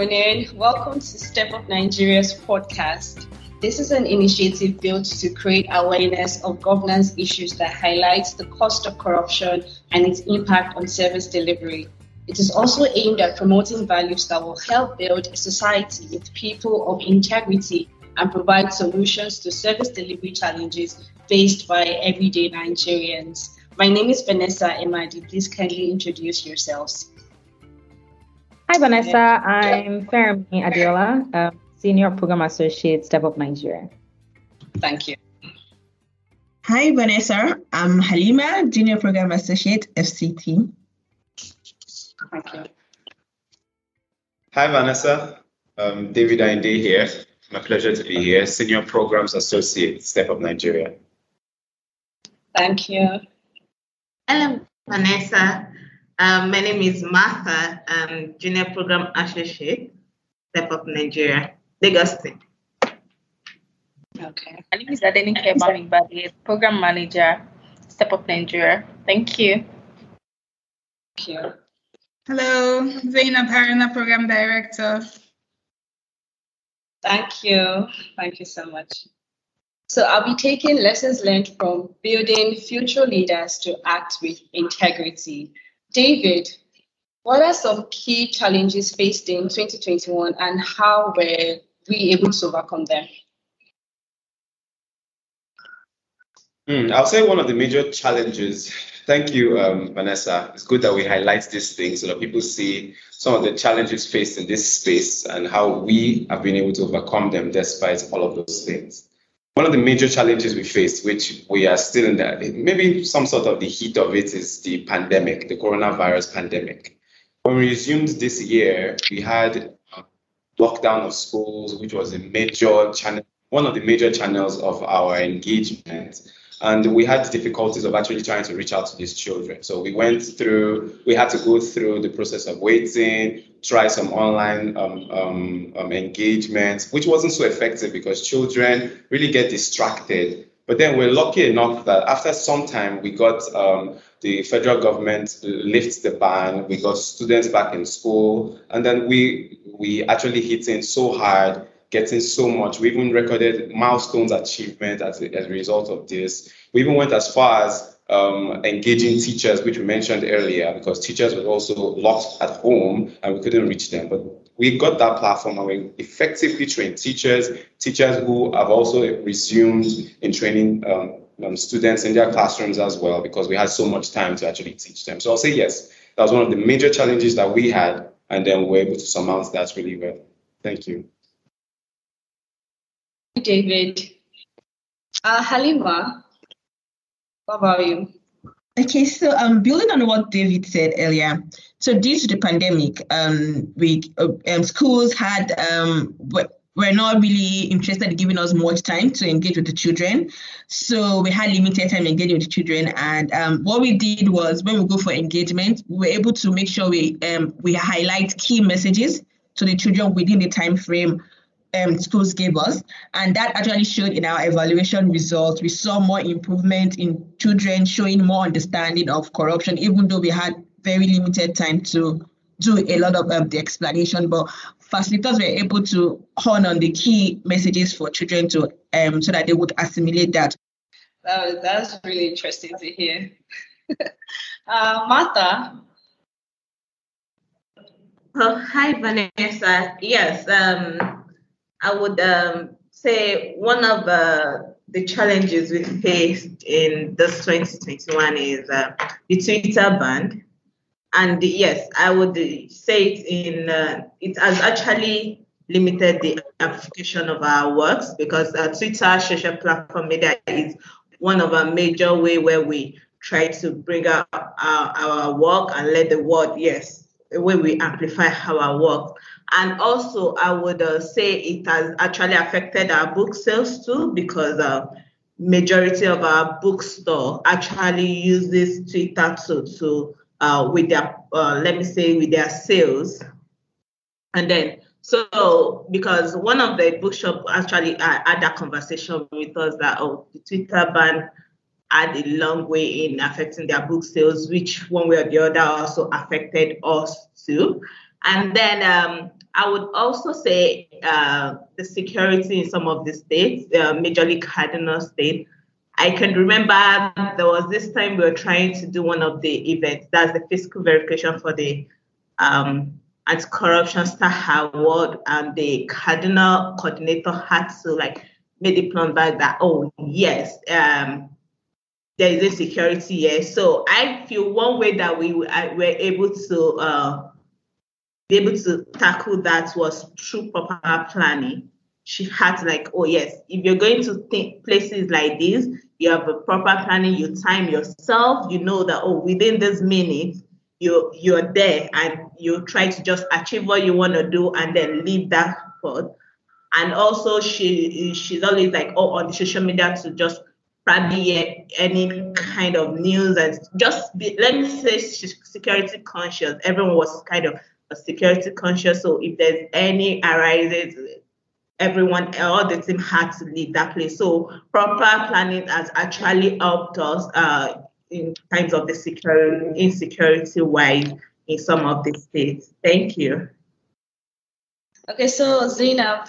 morning. Welcome to Step Up Nigeria's podcast. This is an initiative built to create awareness of governance issues that highlights the cost of corruption and its impact on service delivery. It is also aimed at promoting values that will help build a society with people of integrity and provide solutions to service delivery challenges faced by everyday Nigerians. My name is Vanessa Emadi. Please kindly introduce yourselves. Hi, Vanessa. I'm Femi Adeola, uh, Senior Program Associate, Step Up Nigeria. Thank you. Hi, Vanessa. I'm Halima, Junior Program Associate, FCT. Thank you. Hi, Vanessa. Um, David Inde here. My pleasure to be here. Senior Programs Associate, Step Up Nigeria. Thank you. Hello, Vanessa. Um, my name is Martha, um, Junior Program Associate, Step Up Nigeria, Lagos State. Okay. My name is Adenike Bamigbade, Program Manager, Step Up Nigeria. Thank you. Thank you. Hello, Zainab Harana, Program Director. Thank you. Thank you so much. So I'll be taking lessons learned from building future leaders to act with integrity. David, what are some key challenges faced in 2021 and how were we able to overcome them? Mm, I'll say one of the major challenges. Thank you, um, Vanessa. It's good that we highlight these things so that people see some of the challenges faced in this space and how we have been able to overcome them despite all of those things. One of the major challenges we faced, which we are still in the maybe some sort of the heat of it, is the pandemic, the coronavirus pandemic. When we resumed this year, we had a lockdown of schools, which was a major channel, one of the major channels of our engagement and we had difficulties of actually trying to reach out to these children. So we went through, we had to go through the process of waiting, try some online um, um, um, engagements, which wasn't so effective because children really get distracted. But then we're lucky enough that after some time, we got um, the federal government lift the ban. We got students back in school, and then we we actually hit in so hard getting so much. We even recorded milestones achievement as a, as a result of this. We even went as far as um, engaging teachers, which we mentioned earlier, because teachers were also locked at home and we couldn't reach them. But we got that platform and we effectively trained teachers, teachers who have also resumed in training um, um, students in their classrooms as well, because we had so much time to actually teach them. So I'll say yes, that was one of the major challenges that we had, and then we were able to surmount that really well. Thank you. David. Uh, Halima, what about you? Okay, so um, building on what David said earlier, so due to the pandemic, um, we uh, um, schools had um, were not really interested in giving us much time to engage with the children, so we had limited time engaging with the children. And um, what we did was when we go for engagement, we were able to make sure we um, we highlight key messages to the children within the time frame um, schools gave us, and that actually showed in our evaluation results. We saw more improvement in children showing more understanding of corruption, even though we had very limited time to do a lot of um, the explanation. But facilitators were able to hone on the key messages for children to um, so that they would assimilate that. That that's really interesting to hear. uh, Martha. Oh, hi, Vanessa. Yes, um, I would um, say one of uh, the challenges we faced in this 2021 is uh, the Twitter ban. And yes, I would say it in uh, it has actually limited the application of our works because uh, Twitter social platform media is one of our major way where we try to bring out our, our work and let the world yes the way we amplify our work and also, I would uh, say it has actually affected our book sales too, because uh, majority of our bookstore actually uses Twitter to, to uh, with their, uh, let me say, with their sales. And then, so because one of the bookshop actually had a conversation with us that, oh, the Twitter ban had a long way in affecting their book sales, which one way or the other also affected us too. And then um, I would also say uh, the security in some of the states, uh, majorly Kaduna state. I can remember there was this time we were trying to do one of the events, that's the fiscal verification for the um, anti-corruption star award, and the Kaduna coordinator had to like make the plan back that oh yes, um, there is a security here. So I feel one way that we were able to uh, be able to tackle that was through proper planning. She had like, oh yes, if you're going to think places like this, you have a proper planning, you time yourself, you know that oh within this minute you you're there and you try to just achieve what you want to do and then leave that spot. And also she she's always like oh on the social media to just probably any kind of news and just be, let me say security conscious. Everyone was kind of security conscious. So if there's any arises, everyone, all the team had to leave that place. So proper planning has actually helped us uh, in times of the security insecurity wise in some of the states. Thank you. Okay, so Zainab,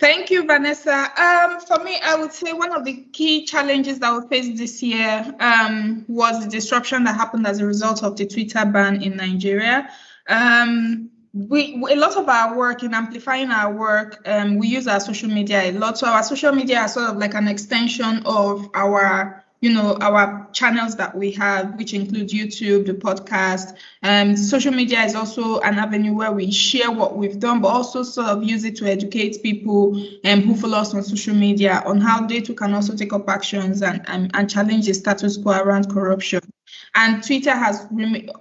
Thank you, Vanessa. Um, for me, I would say one of the key challenges that we faced this year um, was the disruption that happened as a result of the Twitter ban in Nigeria. Um, we a lot of our work in amplifying our work, um, we use our social media a lot. So our social media is sort of like an extension of our you know our channels that we have which include youtube the podcast um, social media is also an avenue where we share what we've done but also sort of use it to educate people um, who follow us on social media on how they too can also take up actions and, and, and challenge the status quo around corruption and Twitter has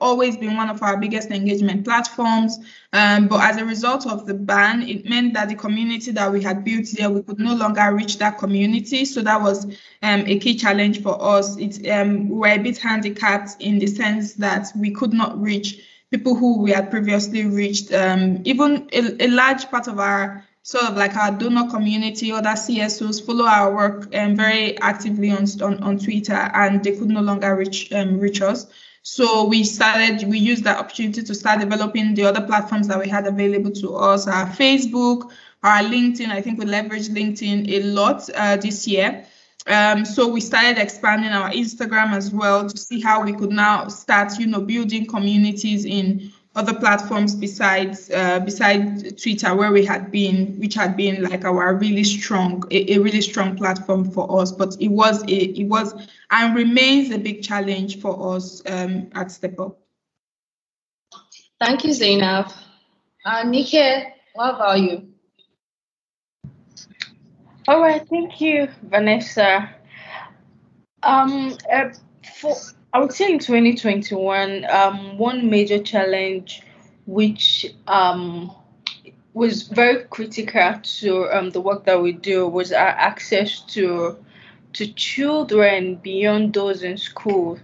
always been one of our biggest engagement platforms. Um, but as a result of the ban, it meant that the community that we had built there, we could no longer reach that community. So that was um, a key challenge for us. It, um, we were a bit handicapped in the sense that we could not reach people who we had previously reached. Um, even a, a large part of our sort of like our donor community, other CSOs follow our work um, very actively on, on, on Twitter and they could no longer reach um, reach us. So we started, we used that opportunity to start developing the other platforms that we had available to us, our Facebook, our LinkedIn. I think we leveraged LinkedIn a lot uh, this year. Um, so we started expanding our Instagram as well to see how we could now start, you know, building communities in other platforms besides uh, besides Twitter, where we had been, which had been like our really strong, a, a, really strong platform for us. But it was a, it was and remains a big challenge for us um, at Step Up. Thank you, Zainab. Uh, Nike, what about you? All right, thank you, Vanessa. Um, uh, for I would say in 2021, um, one major challenge which um, was very critical to um, the work that we do was our access to to children beyond those in school.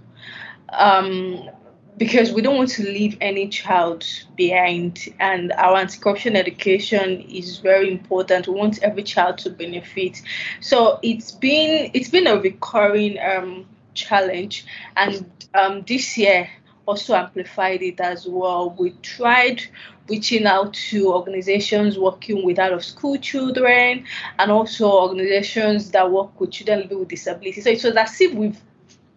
Um, because we don't want to leave any child behind and our anti-corruption education is very important we want every child to benefit so it's been it's been a recurring um, challenge, and um, this year also amplified it as well. We tried reaching out to organizations working with out of school children and also organizations that work with children with disabilities. So it was as if we've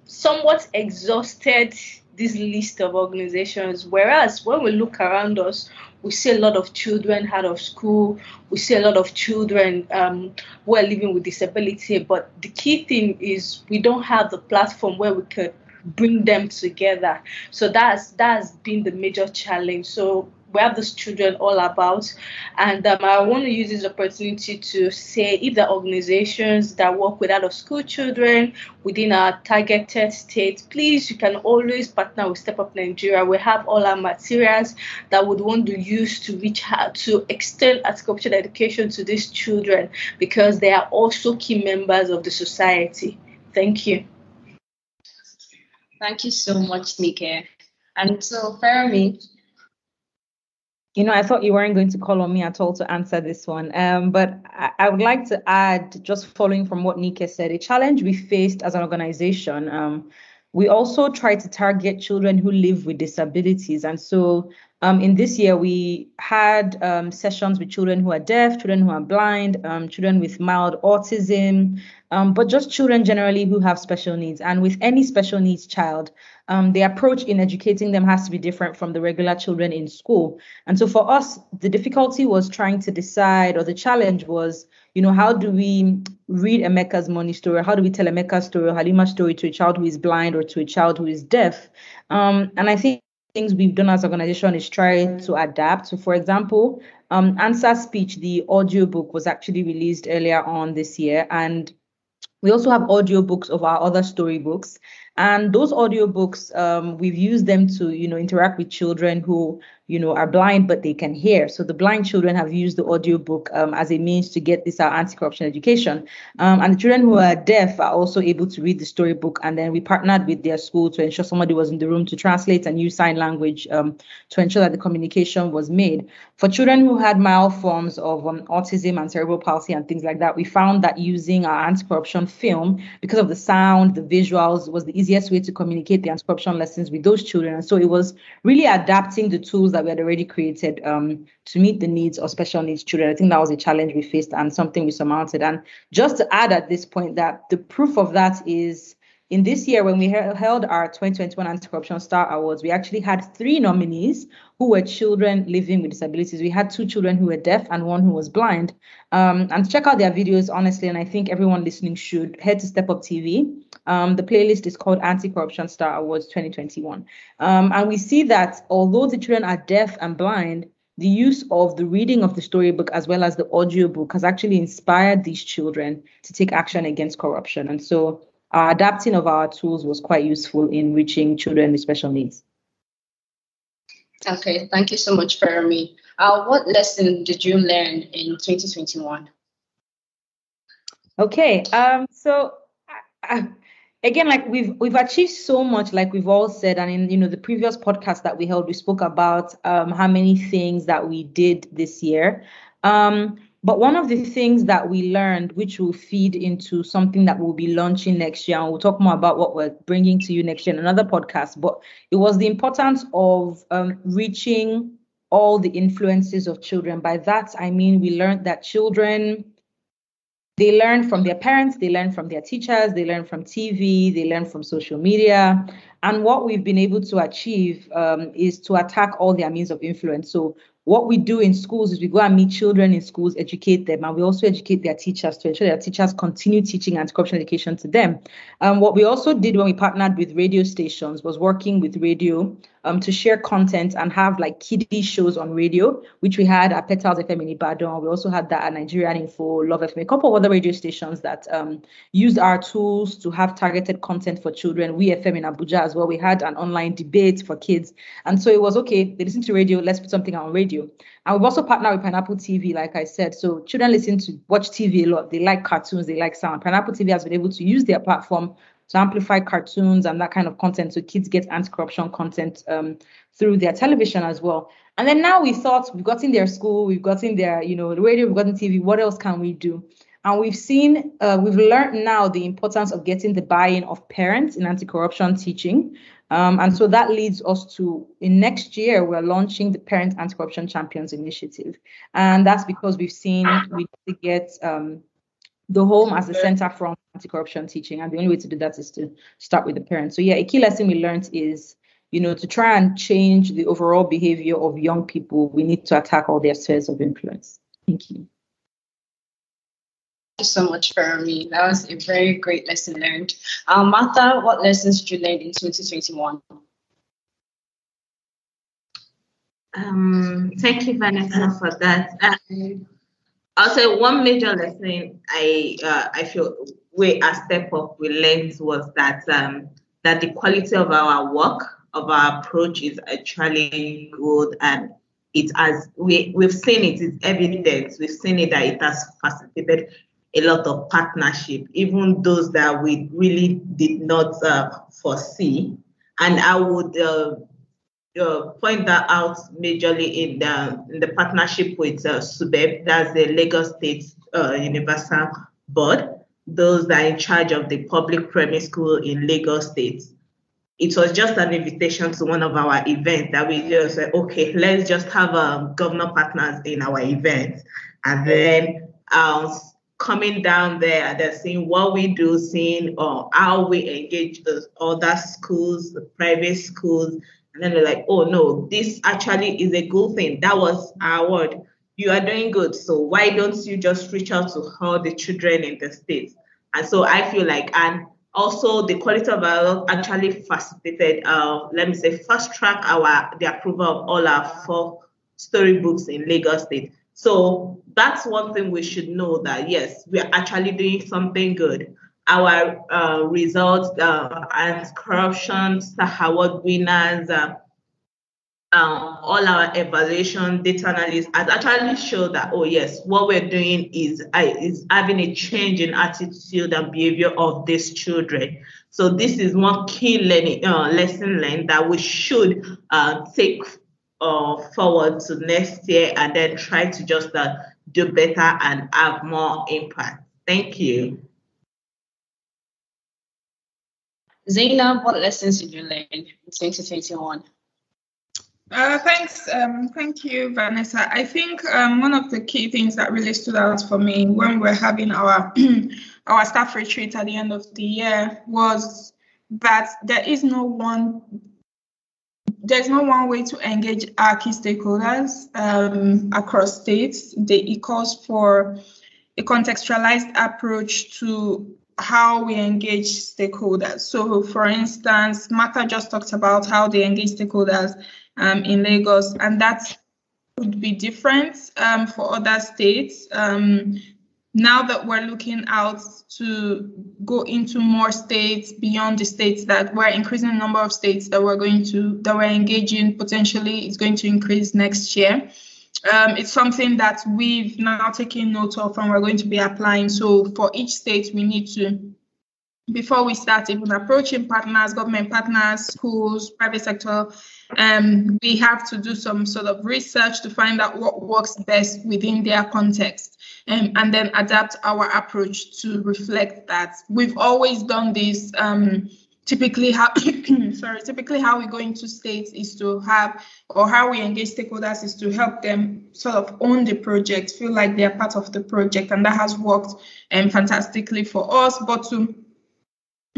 somewhat exhausted this list of organizations. Whereas when we look around us, we see a lot of children out of school. We see a lot of children um, who are living with disability. But the key thing is we don't have the platform where we could bring them together. So that's that's been the major challenge. So have these children all about. And um, I want to use this opportunity to say if the organizations that work with out of school children within our targeted state, please, you can always partner with Step Up Nigeria. We have all our materials that would want to use to reach out to extend anti-corruption education to these children because they are also key members of the society. Thank you. Thank you so much, Nike. And so, Femi, you know, I thought you weren't going to call on me at all to answer this one. Um, but I, I, would like to add, just following from what Nike said, a challenge we faced as an organization. Um, we also try to target children who live with disabilities. And so Um, in this year, we had um, sessions with children who are deaf, children who are blind, um, children with mild autism, um, but just children generally who have special needs. And with any special needs child, um, the approach in educating them has to be different from the regular children in school. And so for us, the difficulty was trying to decide, or the challenge was, you know, how do we read Emeka's money story? How do we tell Emeka's story or Halima's story to a child who is blind or to a child who is deaf? Um, and I think things we've done as an organization is try to adapt. So, for example, um, Answer Speech, the audiobook, was actually released earlier on this year, and we also have audiobooks of our other storybooks. And those audiobooks, um, we've used them to, you know, interact with children who you know, are blind but they can hear. So the blind children have used the audiobook um, as a means to get this uh, anti-corruption education. Um, and the children who are deaf are also able to read the storybook. And then we partnered with their school to ensure somebody was in the room to translate and use sign language um, to ensure that the communication was made. For children who had mild forms of um, autism and cerebral palsy and things like that, we found that using our anti-corruption film, because of the sound, the visuals, was the easiest way to communicate the anti-corruption lessons with those children. And so it was really adapting the tools that we had already created um, to meet the needs of special needs children. I think that was a challenge we faced and something we surmounted. And just to add at this point that the proof of that is in this year when we held our 2021 anti-corruption star awards we actually had three nominees who were children living with disabilities we had two children who were deaf and one who was blind um, and check out their videos honestly and i think everyone listening should head to step up tv um, the playlist is called Anti-Corruption Star Awards 2021. Um, and we see that although the children are deaf and blind, the use of the reading of the storybook as well as the audiobook has actually inspired these children to take action against corruption. And so our adapting of our tools was quite useful in reaching children with special needs. Okay, thank you so much, Femi. Uh, what lesson did you learn in 2021? Okay, um, so I, again like we've we've achieved so much like we've all said and in you know the previous podcast that we held we spoke about um, how many things that we did this year um, but one of the things that we learned which will feed into something that we'll be launching next year and we'll talk more about what we're bringing to you next year in another podcast but it was the importance of um, reaching all the influences of children by that i mean we learned that children they learn from their parents, they learn from their teachers, they learn from TV, they learn from social media. And what we've been able to achieve um, is to attack all their means of influence. So what we do in schools is we go and meet children in schools, educate them, and we also educate their teachers to ensure their teachers continue teaching anti-corruption education to them. Um, what we also did when we partnered with radio stations was working with radio um, to share content and have like kiddie shows on radio, which we had at Petals FM in Ibadan. We also had that at Nigerian Info, Love FM, a couple of other radio stations that um, used our tools to have targeted content for children. We FM in Abuja as well. We had an online debate for kids. And so it was okay, they listen to radio, let's put something on radio. And we've also partnered with Pineapple TV, like I said. So children listen to watch TV a lot. They like cartoons, they like sound. Pineapple TV has been able to use their platform to amplify cartoons and that kind of content so kids get anti-corruption content um, through their television as well and then now we thought we've gotten their school we've gotten their you know the radio we've gotten tv what else can we do and we've seen uh, we've learned now the importance of getting the buy-in of parents in anti-corruption teaching um, and so that leads us to in next year we're launching the parent anti-corruption champions initiative. And that's because we've seen we need to get um, the home as a center from anti-corruption teaching. And the only way to do that is to start with the parents. So yeah a key lesson we learned is you know to try and change the overall behavior of young people we need to attack all their spheres of influence. Thank you you so much, Femi. That was a very great lesson learned. Um, Martha, what lessons did you learn in 2021? Um, thank you, Vanessa, for that. Um, I'll say one major lesson I uh, I feel we a step up we learned was that um, that the quality of our work of our approach is actually good and it has we we've seen it it's evident we've seen it that it has facilitated a lot of partnership even those that we really did not uh, foresee and I would uh, uh, point that out majorly in the in the partnership with uh, SUBEB, that's the Lagos State uh, Universal Board, those that are in charge of the public primary school in Lagos State. it was just an invitation to one of our events that we just said, okay, let's just have um, governor partners in our event. And then um, coming down there, they're seeing what we do, seeing uh, how we engage the other schools, the private schools. And then they're like, oh no, this actually is a good thing. That was our word. You are doing good. So why don't you just reach out to all the children in the states? And so I feel like, and also the quality of our actually facilitated, uh, let me say, fast track our the approval of all our four storybooks in Lagos State. So that's one thing we should know that yes, we are actually doing something good. Our uh, results uh, and corruption Award winners, uh, um, all our evaluation data analysis has actually showed that oh yes, what we're doing is uh, is having a change in attitude and behavior of these children. So this is one key learning uh, lesson learned that we should uh, take uh, forward to next year and then try to just uh, do better and have more impact. Thank you. Zainab, what lessons did you learn in 2021? Uh, thanks. Um, thank you, Vanessa. I think um, one of the key things that really stood out for me when we we're having our our staff retreat at the end of the year was that there is no one there's no one way to engage our key stakeholders um, across states. It calls for a contextualized approach to how we engage stakeholders. So, for instance, Martha just talked about how they engage stakeholders um, in Lagos, and that would be different um, for other states. Um, now that we're looking out to go into more states beyond the states that we're increasing the number of states that we're going to that we're engaging potentially is going to increase next year. Um, it's something that we've now taken note of and we're going to be applying. So for each state we need to before we start even approaching partners government partners schools private sector um, we have to do some sort of research to find out what works best within their context um, and then adapt our approach to reflect that. We've always done this. Um, typically, how sorry, typically how we go into states is to have, or how we engage stakeholders is to help them sort of own the project, feel like they're part of the project, and that has worked um, fantastically for us. But to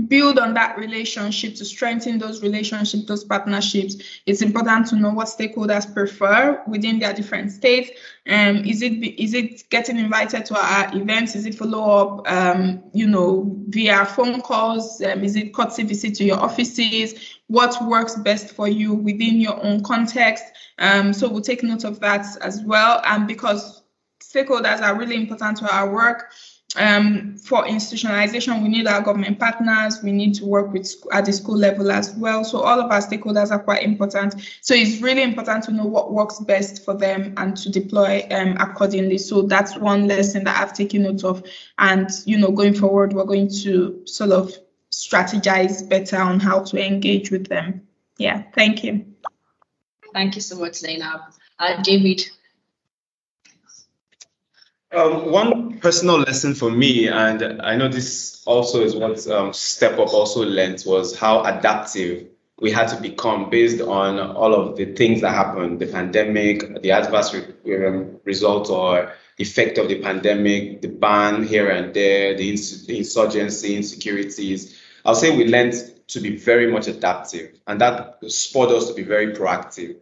build on that relationship to strengthen those relationships those partnerships. It's important to know what stakeholders prefer within their different states. Um, is it is it getting invited to our events? Is it follow up um, you know via phone calls? Um, is it courtesy visit to your offices? What works best for you within your own context? Um, so we'll take note of that as well. And because stakeholders are really important to our work um, for institutionalization, we need our government partners. We need to work with at the school level as well. So all of our stakeholders are quite important. So it's really important to know what works best for them and to deploy um, accordingly. So that's one lesson that I've taken note of. And you know, going forward, we're going to sort of strategize better on how to engage with them. Yeah, thank you. Thank you so much, Zainab. Uh, David, um, one personal lesson for me, and I know this also is what um, Step Up also learned, was how adaptive we had to become based on all of the things that happened the pandemic, the adverse re- um, result or effect of the pandemic, the ban here and there, the ins- insurgency, insecurities. I'll say we learned to be very much adaptive, and that spurred us to be very proactive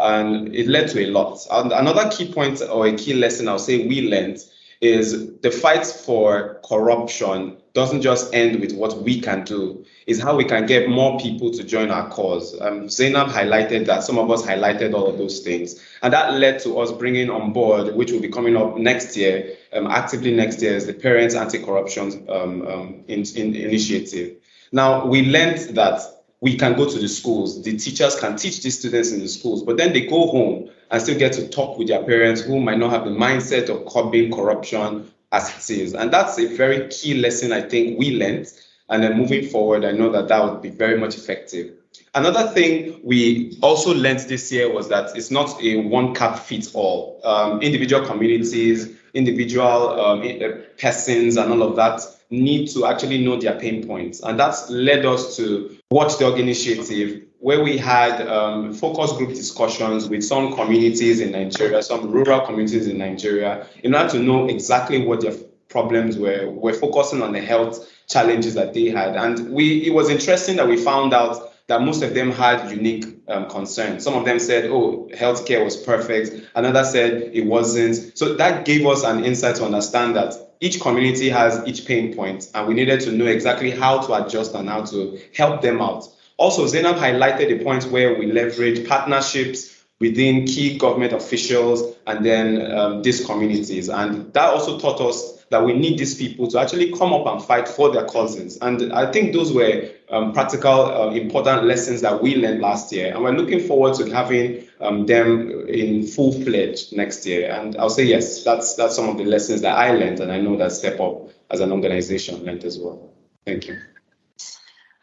and it led to a lot. And another key point or a key lesson I'll say we learned is the fight for corruption doesn't just end with what we can do, is how we can get more people to join our cause. Um, Zainab highlighted that, some of us highlighted all of those things. And that led to us bringing on board, which will be coming up next year, um, actively next year, is the Parents Anti-Corruption um, um, in, in Initiative. Now, we learned that we can go to the schools. The teachers can teach these students in the schools, but then they go home and still get to talk with their parents who might not have the mindset of curbing corruption as it is. And that's a very key lesson I think we learned. And then moving forward, I know that that would be very much effective. Another thing we also learned this year was that it's not a one cap fits all. Um, individual communities, individual um, uh, persons, and all of that need to actually know their pain points. And that's led us to watchdog initiative where we had um, focus group discussions with some communities in Nigeria, some rural communities in Nigeria, in order to know exactly what their problems were. We're focusing on the health challenges that they had. And we it was interesting that we found out that most of them had unique um, concerns. Some of them said, oh, healthcare was perfect. Another said it wasn't. So that gave us an insight to understand that each community has each pain point, and we needed to know exactly how to adjust and how to help them out. Also, Zainab highlighted the point where we leverage partnerships within key government officials and then um, these communities. And that also taught us that we need these people to actually come up and fight for their cousins. And I think those were um, practical, uh, important lessons that we learned last year. And we're looking forward to having um, them in full fledged next year. And I'll say, yes, that's, that's some of the lessons that I learned. And I know that Step Up as an organization learned as well. Thank you.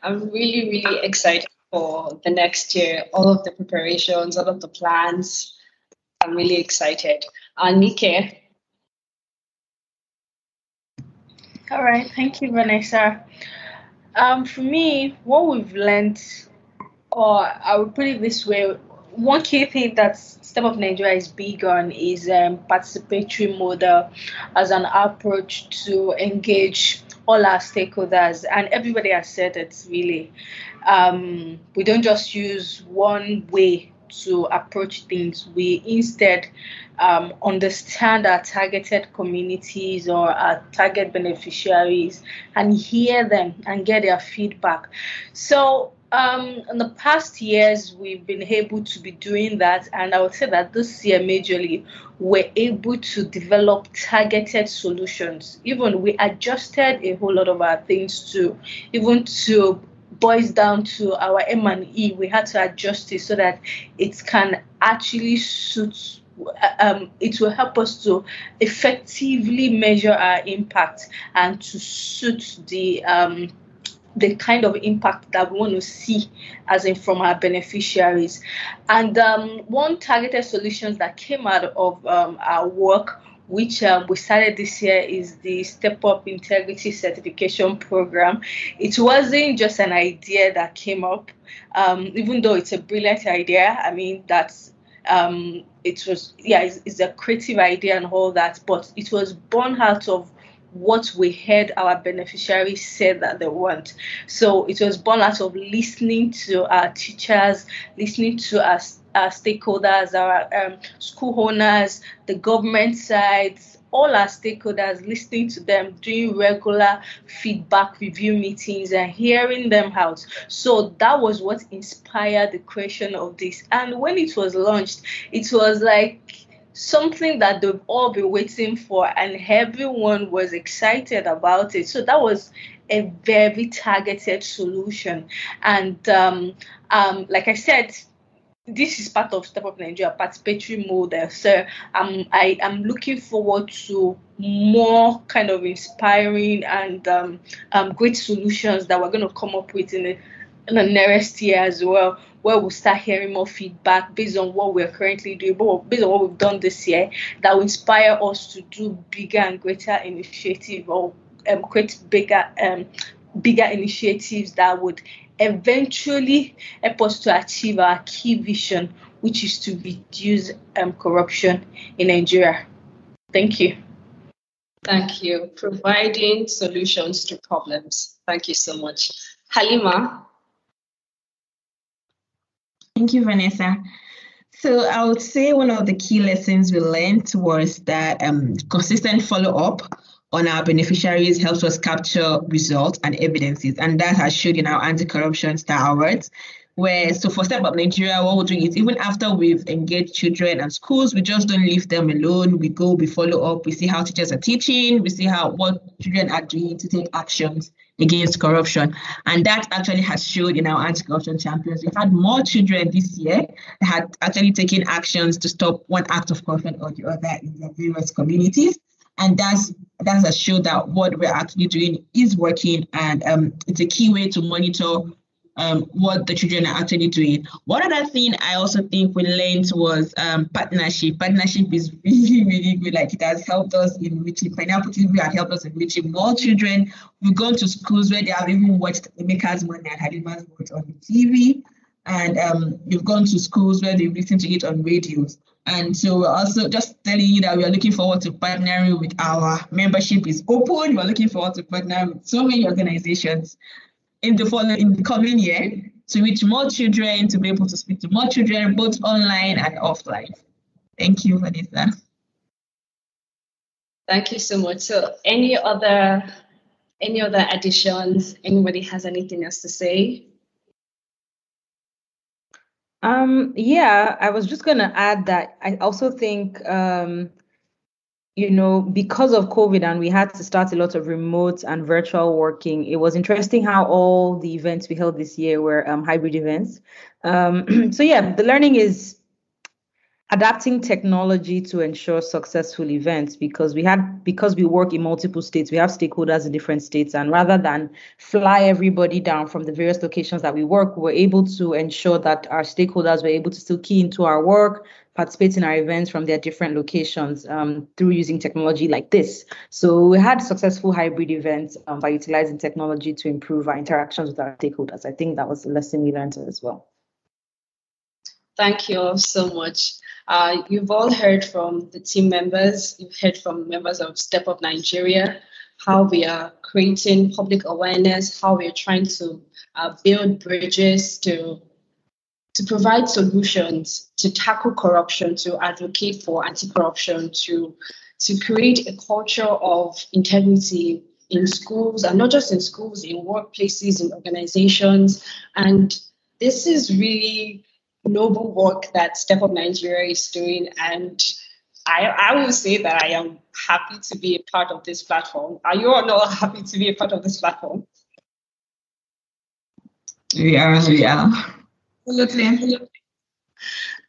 I'm really, really excited for the next year, all of the preparations, all of the plans. I'm really excited. Uh, Nike, All right, thank you, Vanessa. Um, for me, what we've learned, or I would put it this way, one key thing that Step Up Nigeria is big on is um, participatory model as an approach to engage all our stakeholders, and everybody has said it really. Um, we don't just use one way to approach things. We instead um, understand our targeted communities or our target beneficiaries and hear them and get their feedback. So, um, in the past years, we've been able to be doing that, and I would say that this year, majorly, we're able to develop targeted solutions. Even we adjusted a whole lot of our things to even to boils down to our M and E. We had to adjust it so that it can actually suit um, it will help us to effectively measure our impact and to suit the um, the kind of impact that we want to see as in from our beneficiaries and um, one targeted solutions that came out of um, our work which um, we started this year is the Step Up Integrity Certification Program. It wasn't just an idea that came up, um, even though it's a brilliant idea. I mean, that's um, it was yeah it's, it's, a creative idea and all that but it was born out of what we heard our beneficiaries said that they want so it was born out of listening to our teachers listening to our, our stakeholders our um, school owners the government sides all our stakeholders, listening to them, doing regular feedback review meetings and hearing them out. So that was what inspired the creation of this. And when it was launched, it was like something that they've all been waiting for, and everyone was excited about it. So that was a very targeted solution. And um, um, like I said, this is part of Step Up Nigeria participatory model. So um, I am looking forward to more kind of inspiring and um, um, great solutions that we're going to come up with in the, in the nearest year as well, where we'll start hearing more feedback based on what we're currently doing, but based on what we've done this year, that will inspire us to do bigger and greater initiative or um, create bigger um, bigger initiatives that would eventually help us to achieve our key vision, which is to reduce um, corruption in Nigeria. Thank you. Thank you. Providing solutions to problems. Thank you so much. Halima. Thank you, Vanessa. So I would say one of the key lessons we learned was that um, consistent follow up on our beneficiaries helps us capture results and evidences. And that has showed in our anti-corruption star awards. Where so for Step Up Nigeria, what we're doing is even after we've engaged children and schools, we just don't leave them alone. We go, we follow up, we see how teachers are teaching, we see how what children are doing to take actions against corruption. And that actually has showed in our anti-corruption champions. We've had more children this year that had actually taken actions to stop one act of corruption or the other in their various communities and that's that's a show that what we're actually doing is working and um, it's a key way to monitor um, what the children are actually doing. One other thing I also think we learned was um, partnership. Partnership is really, really good. Like it has helped us in reaching Pineapple has helped us in reaching more children. We've gone to schools where they have even watched Emeka's Money and Halima's Voice on the TV. And um, we've gone to schools where they've listened to it on radios. And so we're also just telling you that we are looking forward to partnering with our membership is open. We're looking forward to partnering with so many organizations in the following in the coming year to reach more children, to be able to speak to more children, both online and offline. Thank you, Vanessa. Thank you so much. So any other any other additions? Anybody has anything else to say? Um, yeah, I was just gonna add that I also think um, you know, because of COVID and we had to start a lot of remote and virtual working, it was interesting how all the events we held this year were um, hybrid events. Um, so, yeah, the learning is adapting technology to ensure successful events because we had because we work in multiple states we have stakeholders in different states and rather than fly everybody down from the various locations that we work we were able to ensure that our stakeholders were able to still key into our work participate in our events from their different locations um, through using technology like this. So we had successful hybrid events um, by utilizing technology to improve our interactions with our stakeholders. I think that was a lesson we learned as well. Thank you all so much uh, you've all heard from the team members, you've heard from members of Step Up Nigeria, how we are creating public awareness, how we're trying to uh, build bridges to to provide solutions to tackle corruption, to advocate for anti-corruption, to to create a culture of integrity in schools and not just in schools, in workplaces, in organizations. And this is really noble work that Step Up Nigeria is doing. And I, I will say that I am happy to be a part of this platform. Are you all not happy to be a part of this platform? We are, we are. Absolutely.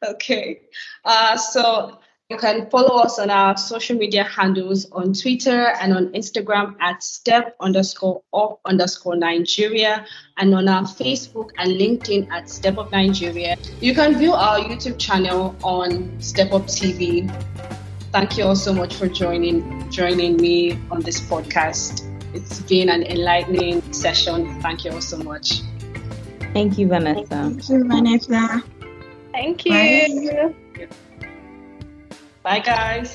Okay. Uh, so you can follow us on our social media handles on Twitter and on Instagram at step underscore up underscore Nigeria and on our Facebook and LinkedIn at Step Up Nigeria. You can view our YouTube channel on Step Up TV. Thank you all so much for joining joining me on this podcast. It's been an enlightening session. Thank you all so much. Thank you, Vanessa. Thank you, Vanessa. Thank you. Bye. Bye, guys.